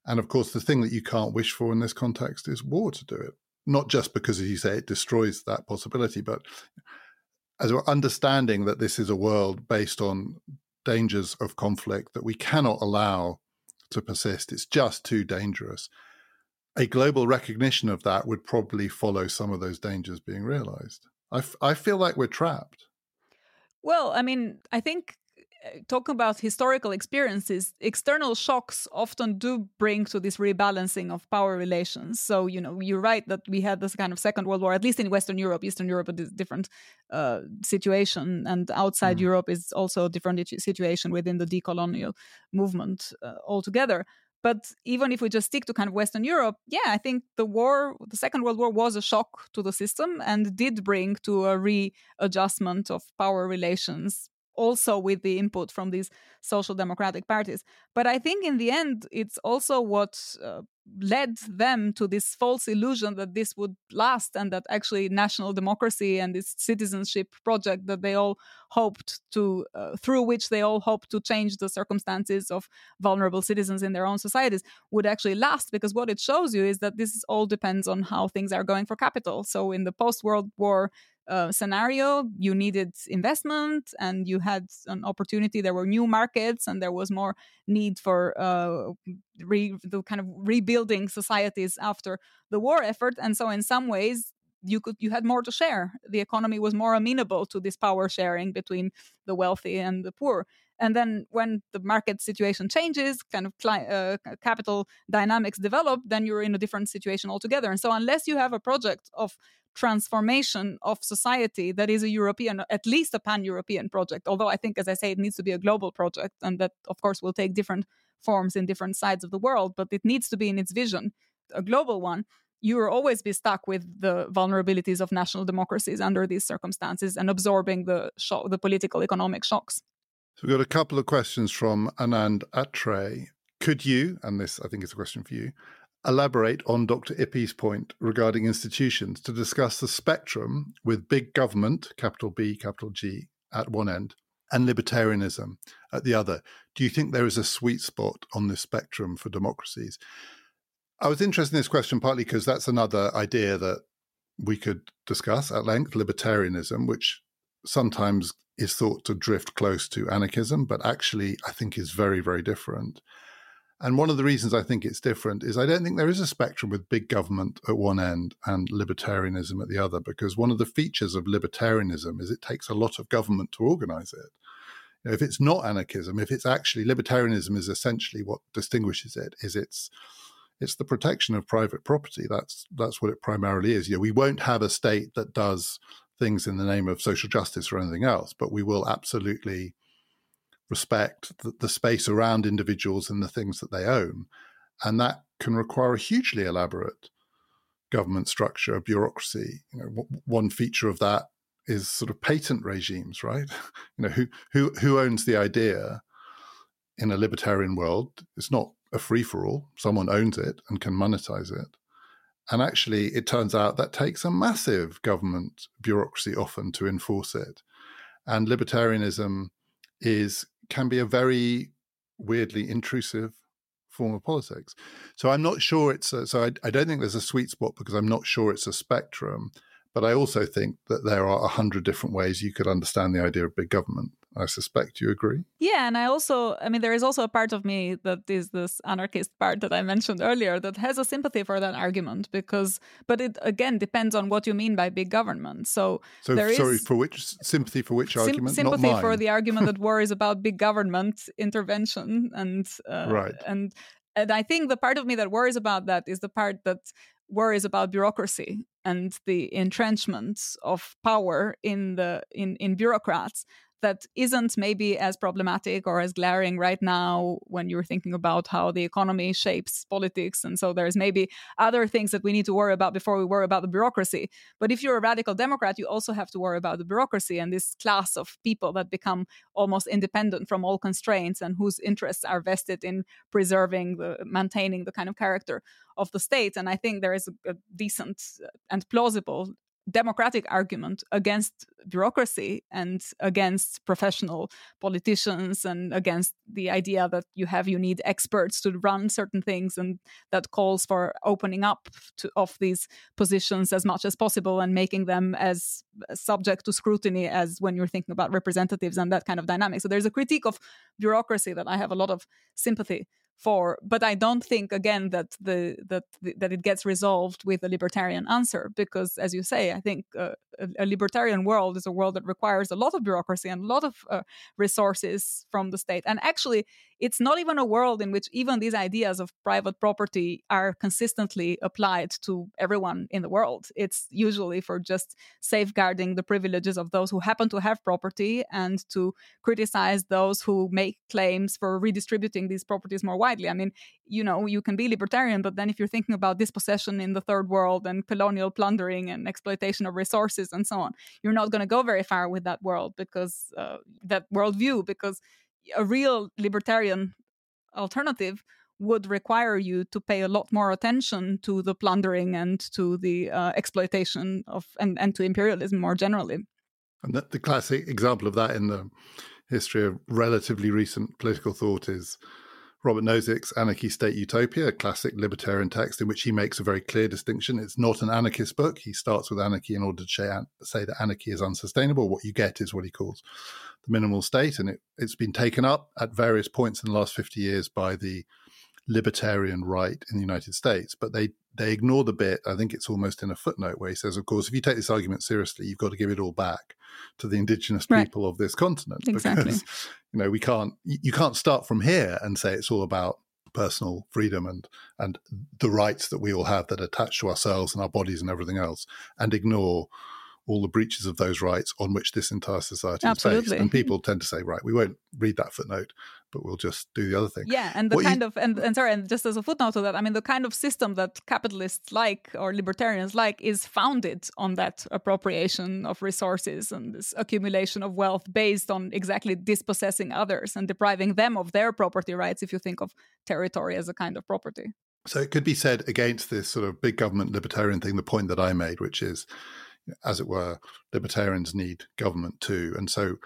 And of course, the thing that you can't wish for in this context is war to do it. Not just because, as you say, it destroys that possibility, but as we're understanding that this is a world based on dangers of conflict that we cannot allow to persist, it's just too dangerous. A global recognition of that would probably follow some of those dangers being realized. I, f- I feel like we're trapped. Well, I mean, I think uh, talking about historical experiences, external shocks often do bring to this rebalancing of power relations. So, you know, you're right that we had this kind of Second World War, at least in Western Europe. Eastern Europe is a different uh, situation, and outside mm. Europe is also a different situation within the decolonial movement uh, altogether. But even if we just stick to kind of Western Europe, yeah, I think the war, the Second World War was a shock to the system and did bring to a readjustment of power relations also with the input from these social democratic parties. But I think in the end, it's also what uh, led them to this false illusion that this would last and that actually national democracy and this citizenship project that they all hoped to, uh, through which they all hoped to change the circumstances of vulnerable citizens in their own societies, would actually last. Because what it shows you is that this all depends on how things are going for capital. So in the post World War scenario, you needed investment and you had an opportunity. There were new markets and there was more need for uh, re- the kind of rebuilding societies after the war effort. And so, in some ways, you could you had more to share. The economy was more amenable to this power sharing between the wealthy and the poor. And then when the market situation changes, kind of uh, capital dynamics develop, then you're in a different situation altogether. And so, unless you have a project of transformation of society that is a European, at least a pan European project, although I think, as I say, it needs to be a global project, and that, of course, will take different forms in different sides of the world, but it needs to be in its vision a global one you will always be stuck with the vulnerabilities of national democracies under these circumstances and absorbing the the political economic shocks. So we've got a couple of questions from Anand Atre. Could you, and this I think is a question for you, elaborate on Dr. Ypi's point regarding institutions to discuss the spectrum with big government, capital B, capital G, at one end, and libertarianism at the other? Do you think there is a sweet spot on this spectrum for democracies? I was interested in this question partly because that's another idea that we could discuss at length libertarianism, which sometimes is thought to drift close to anarchism, but actually I think is very, very different. And one of the reasons I think it's different is I don't think there is a spectrum with big government at one end and libertarianism at the other, because one of the features of libertarianism is it takes a lot of government to organize it. You know, if it's not anarchism, if it's actually libertarianism is essentially what distinguishes it, is it's it's the protection of private property. That's that's what it primarily is. You know, we won't have a state that does things in the name of social justice or anything else, but we will absolutely respect the, the space around individuals and the things that they own, and that can require a hugely elaborate government structure, bureaucracy. You know, w- one feature of that is sort of patent regimes, right? You know, who who who owns the idea in a libertarian world? It's not a free for all. Someone owns it and can monetize it. And actually, it turns out that takes a massive government bureaucracy often to enforce it. And libertarianism is can be a very weirdly intrusive form of politics. So I'm not sure it's a, so I, I don't think there's a sweet spot because I'm not sure it's a spectrum. But I also think that there are a hundred different ways you could understand the idea of big government. I suspect you agree. Yeah, and I also, I mean, there is also a part of me that is this anarchist part that I mentioned earlier that has a sympathy for that argument because, but it again depends on what you mean by big government. So, so there sorry, is, for which sympathy for which sim- argument? Sympathy for the argument that worries about big government intervention and uh, right and and I think the part of me that worries about that is the part that worries about bureaucracy and the entrenchment of power in the in in bureaucrats that isn't maybe as problematic or as glaring right now when you're thinking about how the economy shapes politics. And so there's maybe other things that we need to worry about before we worry about the bureaucracy. But if you're a radical Democrat, you also have to worry about the bureaucracy and this class of people that become almost independent from all constraints and whose interests are vested in preserving the maintaining the kind of character of the state. And I think there is a, a decent and plausible democratic argument against bureaucracy and against professional politicians and against the idea that you have you need experts to run certain things and that calls for opening up to, of these positions as much as possible and making them as subject to scrutiny as when you're thinking about representatives and that kind of dynamic. So there's a critique of bureaucracy that i have a lot of sympathy for but i don't think again that the that that it gets resolved with a libertarian answer because as you say i think uh, a, a, libertarian world is a world that requires a lot of bureaucracy and a lot of uh, resources from the state. And actually it's not even a world in which even these ideas of private property are consistently applied to everyone in the world. It's usually for just safeguarding the privileges of those who happen to have property and to criticize those who make claims for redistributing these properties more widely widely. I mean, you know, you can be libertarian, but then if you're thinking about dispossession in the third world and colonial plundering and exploitation of resources and so on, you're not going to go very far with that world because uh, that worldview, because a real libertarian alternative would require you to pay a lot more attention to the plundering and to the uh, exploitation of and, and to imperialism more generally. And the, the classic example of that in the history of relatively recent political thought is Robert Nozick's Anarchy State Utopia, a classic libertarian text in which he makes a very clear distinction. It's not an anarchist book. He starts with anarchy in order to say that anarchy is unsustainable. What you get is what he calls the minimal state, and it, it's been taken up at various points in the last 50 years by the libertarian right in the United States, but they they ignore the bit. I think it's almost in a footnote where he says, "Of course, if you take this argument seriously, you've got to give it all back to the indigenous right. people of this continent exactly. because you know we can't you can't start from here and say it's all about personal freedom and and the rights that we all have that attach to ourselves and our bodies and everything else, and ignore." all the breaches of those rights on which this entire society Absolutely. is based. And people tend to say, right, we won't read that footnote, but we'll just do the other thing. Yeah, and the what kind you... of and, and sorry, and just as a footnote to that, I mean the kind of system that capitalists like or libertarians like is founded on that appropriation of resources and this accumulation of wealth based on exactly dispossessing others and depriving them of their property rights if you think of territory as a kind of property. So it could be said against this sort of big government libertarian thing, the point that I made, which is as it were, libertarians need government too. And so,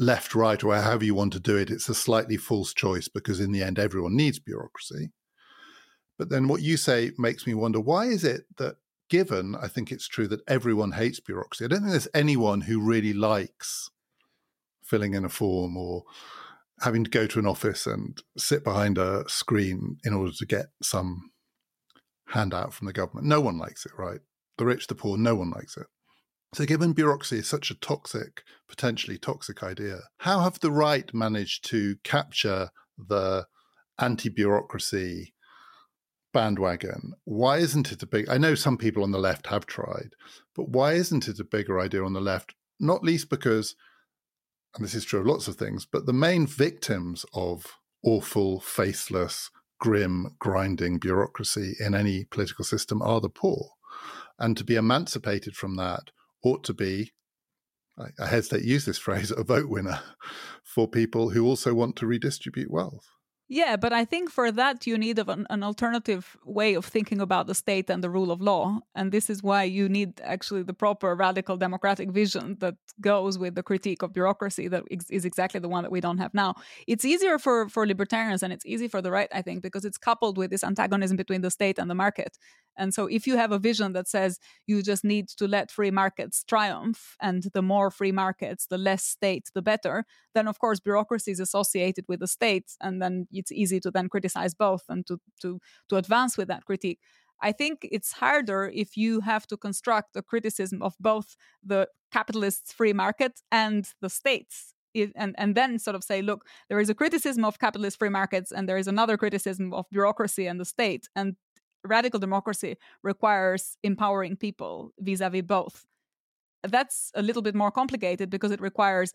left, right, or however you want to do it, it's a slightly false choice because in the end, everyone needs bureaucracy. But then what you say makes me wonder why is it that, given I think it's true that everyone hates bureaucracy, I don't think there's anyone who really likes filling in a form or having to go to an office and sit behind a screen in order to get some handout from the government. No one likes it, right? The rich, the poor, no one likes it. So, given bureaucracy is such a toxic, potentially toxic idea, how have the right managed to capture the anti bureaucracy bandwagon? Why isn't it a big? I know some people on the left have tried, but why isn't it a bigger idea on the left? Not least because, and this is true of lots of things, but the main victims of awful, faceless, grim, grinding bureaucracy in any political system are the poor. And to be emancipated from that ought to be, I, I hesitate to use this phrase, a vote winner for people who also want to redistribute wealth. Yeah, but I think for that you need an, an, alternative way of thinking about the state and the rule of law, and this is why you need actually the proper radical democratic vision that goes with the critique of bureaucracy that is exactly the one that we don't have now. It's easier for for libertarians and it's easy for the right, I think, because it's coupled with this antagonism between the state and the market. And so if you have a vision that says you just need to let free markets triumph, and the more free markets, the less state, the better, then of course bureaucracy is associated with the state, and then it's easy to then criticize both and to to to advance with that critique. I think it's harder if you have to construct a criticism of both the capitalist free market and the states. It, and and then sort of say, look, there is a criticism of capitalist free markets, and there is another criticism of bureaucracy and the state, and radical democracy requires empowering people vis-a-vis both. That's a little bit more complicated because it requires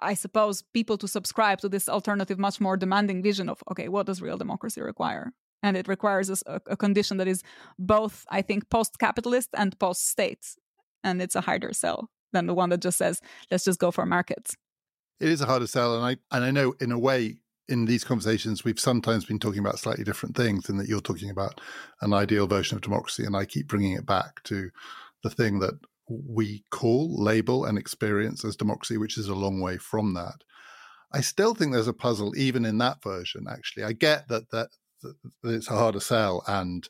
I suppose, people to subscribe to this alternative, much more demanding vision of, okay, what does real democracy require? And it requires a, a condition that is both, I think, post capitalist and post state. And it's a harder sell than the one that just says, let's just go for markets. It is a harder sell. And I, and I know, in a way, in these conversations, we've sometimes been talking about slightly different things, in that you're talking about an ideal version of democracy. And I keep bringing it back to the thing that we call, label, and experience as democracy, which is a long way from that. I still think there's a puzzle even in that version. Actually, I get that that, that it's a harder sell, and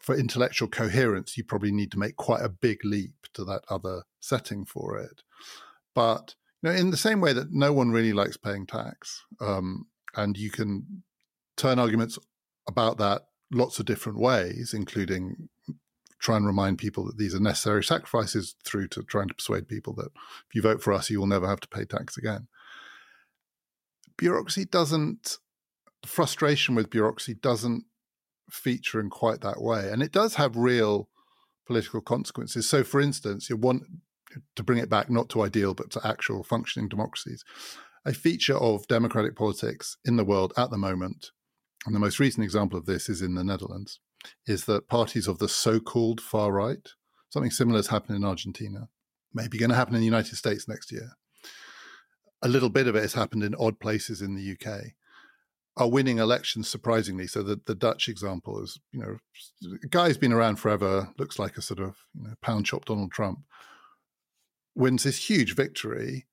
for intellectual coherence, you probably need to make quite a big leap to that other setting for it. But you know, in the same way that no one really likes paying tax, um, and you can turn arguments about that lots of different ways, including try and remind people that these are necessary sacrifices through to trying to persuade people that if you vote for us, you will never have to pay tax again. Bureaucracy doesn't, frustration with bureaucracy doesn't feature in quite that way. And it does have real political consequences. So, for instance, you want to bring it back not to ideal, but to actual functioning democracies. A feature of democratic politics in the world at the moment, and the most recent example of this is in the Netherlands, is that parties of the so-called far right, something similar has happened in Argentina, maybe going to happen in the United States next year. A little bit of it has happened in odd places in the UK. Are winning elections surprisingly. So the, the Dutch example is, you know, a guy who's been around forever, looks like a sort of you know, pound chop Donald Trump, wins this huge victory,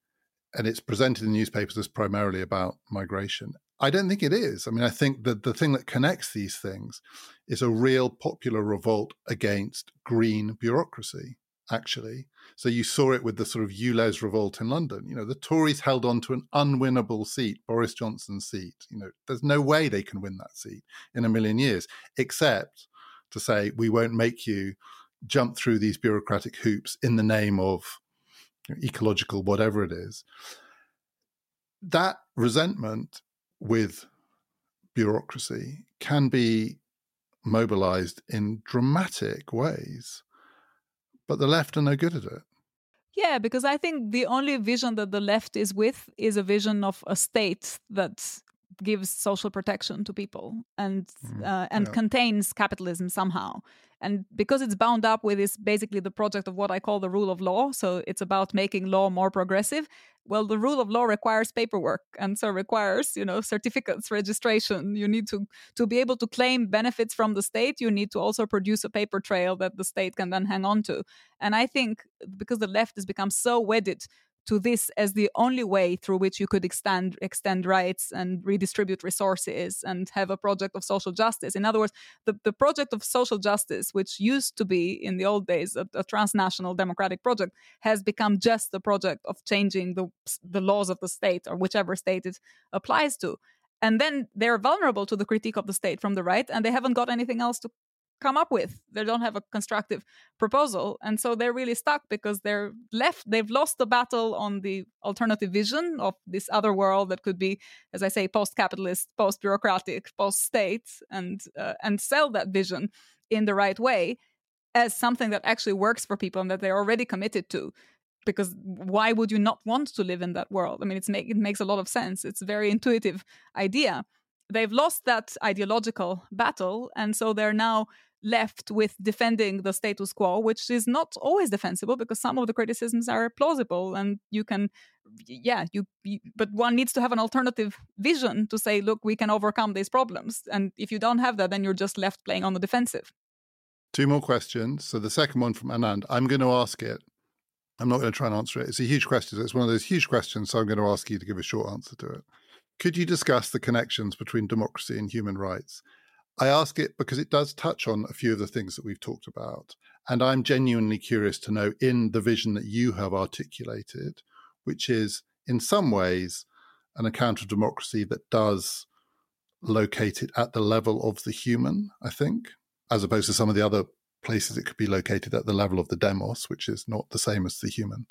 and it's presented in newspapers as primarily about migration. I don't think it is. I mean, I think that the thing that connects these things is a real popular revolt against green bureaucracy, actually. So you saw it with the sort of ULEZ revolt in London. You know, the Tories held on to an unwinnable seat, Boris Johnson's seat. You know, there's no way they can win that seat in a million years, except to say, we won't make you jump through these bureaucratic hoops in the name of ecological whatever it is. That resentment with bureaucracy can be mobilized in dramatic ways, but the left are no good at it. Yeah, because I think the only vision that the left is with is a vision of a state that gives social protection to people and mm, uh, and yeah. contains capitalism somehow and because it's bound up with this basically the project of what i call the rule of law so it's about making law more progressive well the rule of law requires paperwork. And so requires you know certificates registration. You need to to be able to claim benefits from the state you need to also produce a paper trail that the state can then hang on to. And i think because the left has become so wedded to this as the only way through which you could extend extend rights and redistribute resources and have a project of social justice. In other words, the, the project of social justice, which used to be in the old days a, a transnational democratic project, has become just the project of changing the the laws of the state or whichever state it applies to. And then they're vulnerable to the critique of the state from the right, and they haven't got anything else to come up with. They don't have a constructive proposal. And so they're really stuck because they're left, they've lost the battle on the alternative vision of this other world that could be, as I say, post capitalist, post bureaucratic, post state, and, uh, and sell that vision in the right way as something that actually works for people and that they're already committed to because why would you not want to live in that world i mean it's make, it makes a lot of sense it's a very intuitive idea they've lost that ideological battle and so they're now left with defending the status quo, which is not always defensible because some of the criticisms are plausible and you can, yeah, you, you, but one needs to have an alternative vision to say, look, we can overcome these problems. And if you don't have that, then you're just left playing on the defensive. Two more questions. So the second one from Anand, I'm going to ask it. I'm not going to try and answer it. It's a huge question. It's one of those huge questions. So I'm going to ask you to give a short answer to it. Could you discuss the connections between democracy and human rights? I ask it because it does touch on a few of the things that we've talked about. And I'm genuinely curious to know in the vision that you have articulated, which is in some ways an account of democracy that does locate it at the level of the human, I think, as opposed to some of the other places it could be located at the level of the demos, which is not the same as the human.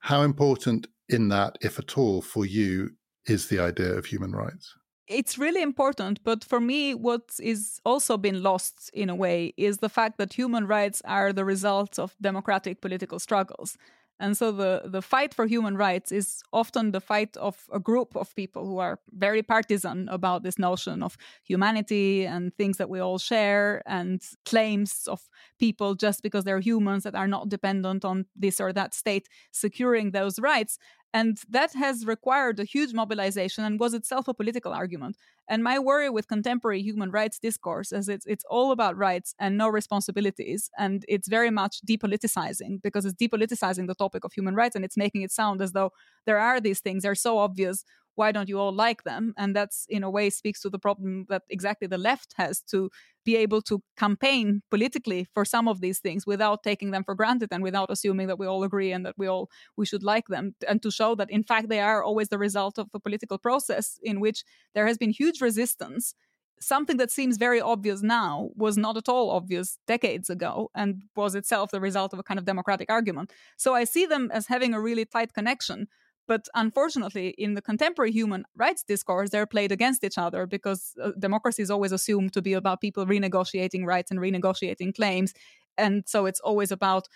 How important in that, if at all, for you is the idea of human rights? It's really important but for me what is also been lost in a way is the fact that human rights are the result of democratic political struggles and so the, the fight for human rights is often the fight of a group of people who are very partisan about this notion of humanity and things that we all share and claims of people just because they're humans that are not dependent on this or that state securing those rights. And that has required a huge mobilization and was itself a political argument. And my worry with contemporary human rights discourse is it's it's all about rights and no responsibilities. And it's very much depoliticizing because it's depoliticizing the topic of human rights and it's making it sound as though there are these things, they're so obvious why don't you all like them and that's in a way speaks to the problem that exactly the left has to be able to campaign politically for some of these things without taking them for granted and without assuming that we all agree and that we all we should like them and to show that in fact they are always the result of a political process in which there has been huge resistance something that seems very obvious now was not at all obvious decades ago and was itself the result of a kind of democratic argument. So I see them as having a really tight connection. But unfortunately, in the contemporary human rights discourse, they're played against each other because uh, democracy is always assumed to be about people renegotiating rights and renegotiating claims. And so it's always about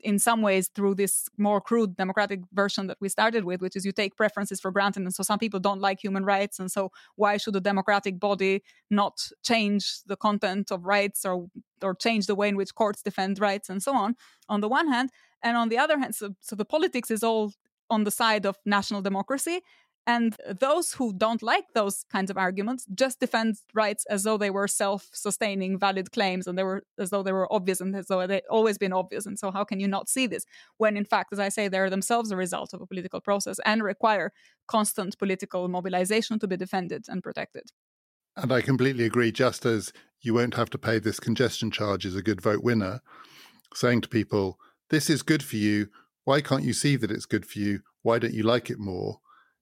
in some ways through this more crude democratic version that we started with which is you take preferences for granted and so some people don't like human rights and so why should a democratic body not change the content of rights or or change the way in which courts defend rights and so on on the one hand and on the other hand so, so the politics is all on the side of national democracy And those who don't like those kinds of arguments just defend rights as though they were self-sustaining, valid claims, and they were as though they were obvious and as though they always been obvious. And so, how can you not see this when, in fact, as I say, they're themselves a result of a political process and require constant political mobilization to be defended and protected? And I completely agree. Just as you won't have to pay this congestion charge as a good vote winner, saying to people, "This is good for you. Why can't you see that it's good for you? Why don't you like it more?"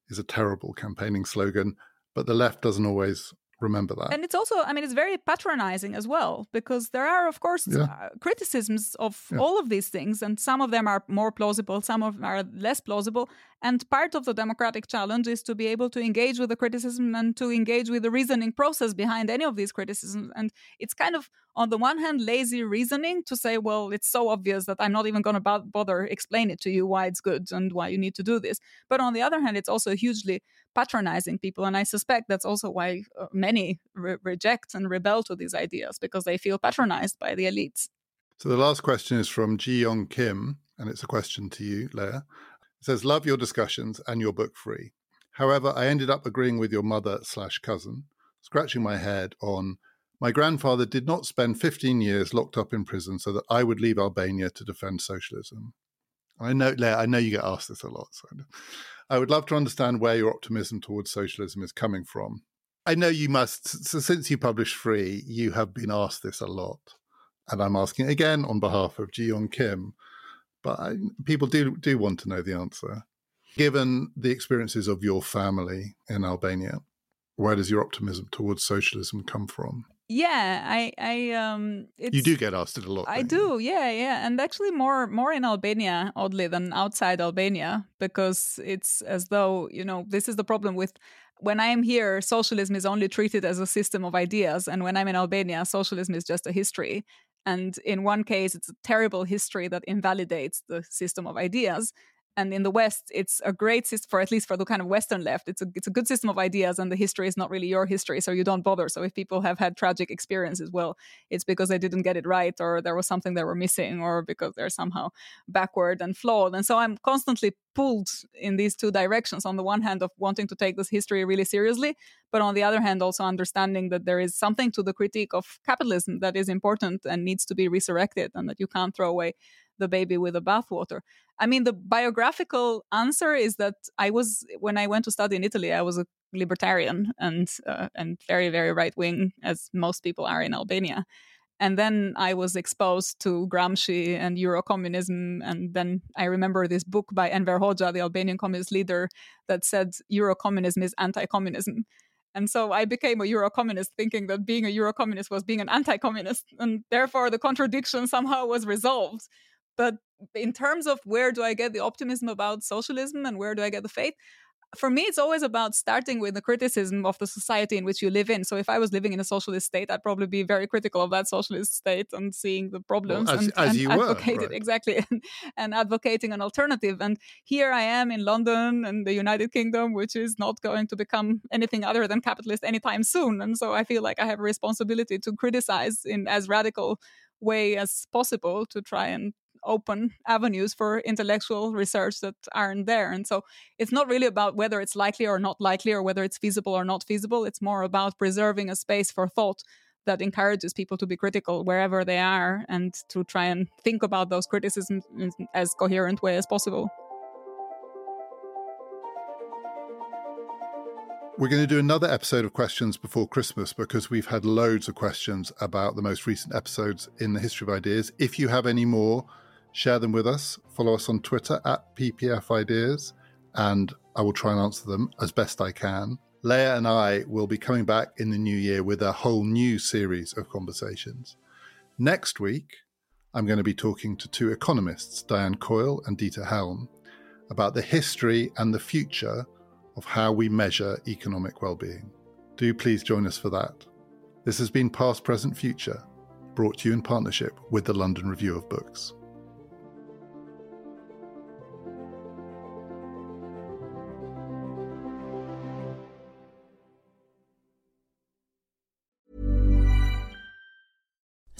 is a terrible campaigning slogan, but the left doesn't always remember that. And it's also, I mean, it's very patronizing as well, because there are, of course, yeah. uh, criticisms of yeah. all of these things, and some of them are more plausible, some of them are less plausible. And part of the democratic challenge is to be able to engage with the criticism and to engage with the reasoning process behind any of these criticisms. And it's kind of, on the one hand, lazy reasoning to say, well, it's so obvious that I'm not even going to bother explain it to you why it's good and why you need to do this. But on the other hand, it's also hugely patronizing people. And I suspect that's also why uh, many re- reject and rebel to these ideas because they feel patronized by the elites. So the last question is from Ji Yong Kim, and it's a question to you, Lea. It says, Love your discussions and your book free. However, I ended up agreeing with your mother slash cousin, scratching my head on my grandfather did not spend 15 years locked up in prison so that I would leave Albania to defend socialism. I know, Lea, I know you get asked this a lot. So I would love to understand where your optimism towards socialism is coming from. I know you must, so since you published Free, you have been asked this a lot. And I'm asking again on behalf of Ji Yong Kim but I, people do do want to know the answer. Given the experiences of your family in Albania, where does your optimism towards socialism come from? Yeah, I, I, um, you do get asked it a lot. I do, you? yeah, yeah, and actually more, more in Albania, oddly, than outside Albania, because it's as though you know this is the problem with when I am here, socialism is only treated as a system of ideas, and when I'm in Albania, socialism is just a history. And in one case, it's a terrible history that invalidates the system of ideas and in the west it's a great system for at least for the kind of western left it's a it's a good system of ideas and the history is not really your history so you don't bother. So if people have had tragic experiences well it's because they didn't get it right or there was something they were missing or because they're somehow backward and flawed. And so i'm constantly pulled in these two directions on the one hand of wanting to take this history really seriously but on the other hand also understanding that there is something to the critique of capitalism that is important and needs to be resurrected and that you can't throw away the baby with the bathwater. I mean, the biographical answer is that I was when I went to study in Italy, I was a libertarian and uh, and very very right wing, as most people are in Albania. And then I was exposed to Gramsci and Eurocommunism. And then I remember this book by Enver Hoxha, the Albanian communist leader, that said Eurocommunism is anti communism. And so I became a Eurocommunist, thinking that being a Eurocommunist was being an anti communist. And therefore, the contradiction somehow was resolved. But in terms of where do I get the optimism about socialism and where do I get the faith? For me, it's always about starting with the criticism of the society in which you live in. So, if I was living in a socialist state, I'd probably be very critical of that socialist state and seeing the problems well, as, and, as and you advocating were, right. exactly and, and advocating an alternative. And here I am in London and the United Kingdom, which is not going to become anything other than capitalist anytime soon. And so, I feel like I have a responsibility to criticize in as radical way as possible to try and open avenues for intellectual research that aren't there. And so it's not really about whether it's likely or not likely or whether it's feasible or not feasible. It's more about preserving a space for thought that encourages people to be critical wherever they are and to try and think about those criticisms in as coherent way as possible. We're going to do another episode of questions before Christmas because we've had loads of questions about the most recent episodes in the history of ideas. If you have any more, Share them with us. Follow us on Twitter at PPF Ideas, and I will try and answer them as best I can. Lea and I will be coming back in the new year with a whole new series of conversations. Next week, I'm going to be talking to two economists, Diane Coyle and Dieter Helm, about the history and the future of how we measure economic well-being. Do please join us for that. This has been Past, Present, Future, brought to you in partnership with the London Review of Books.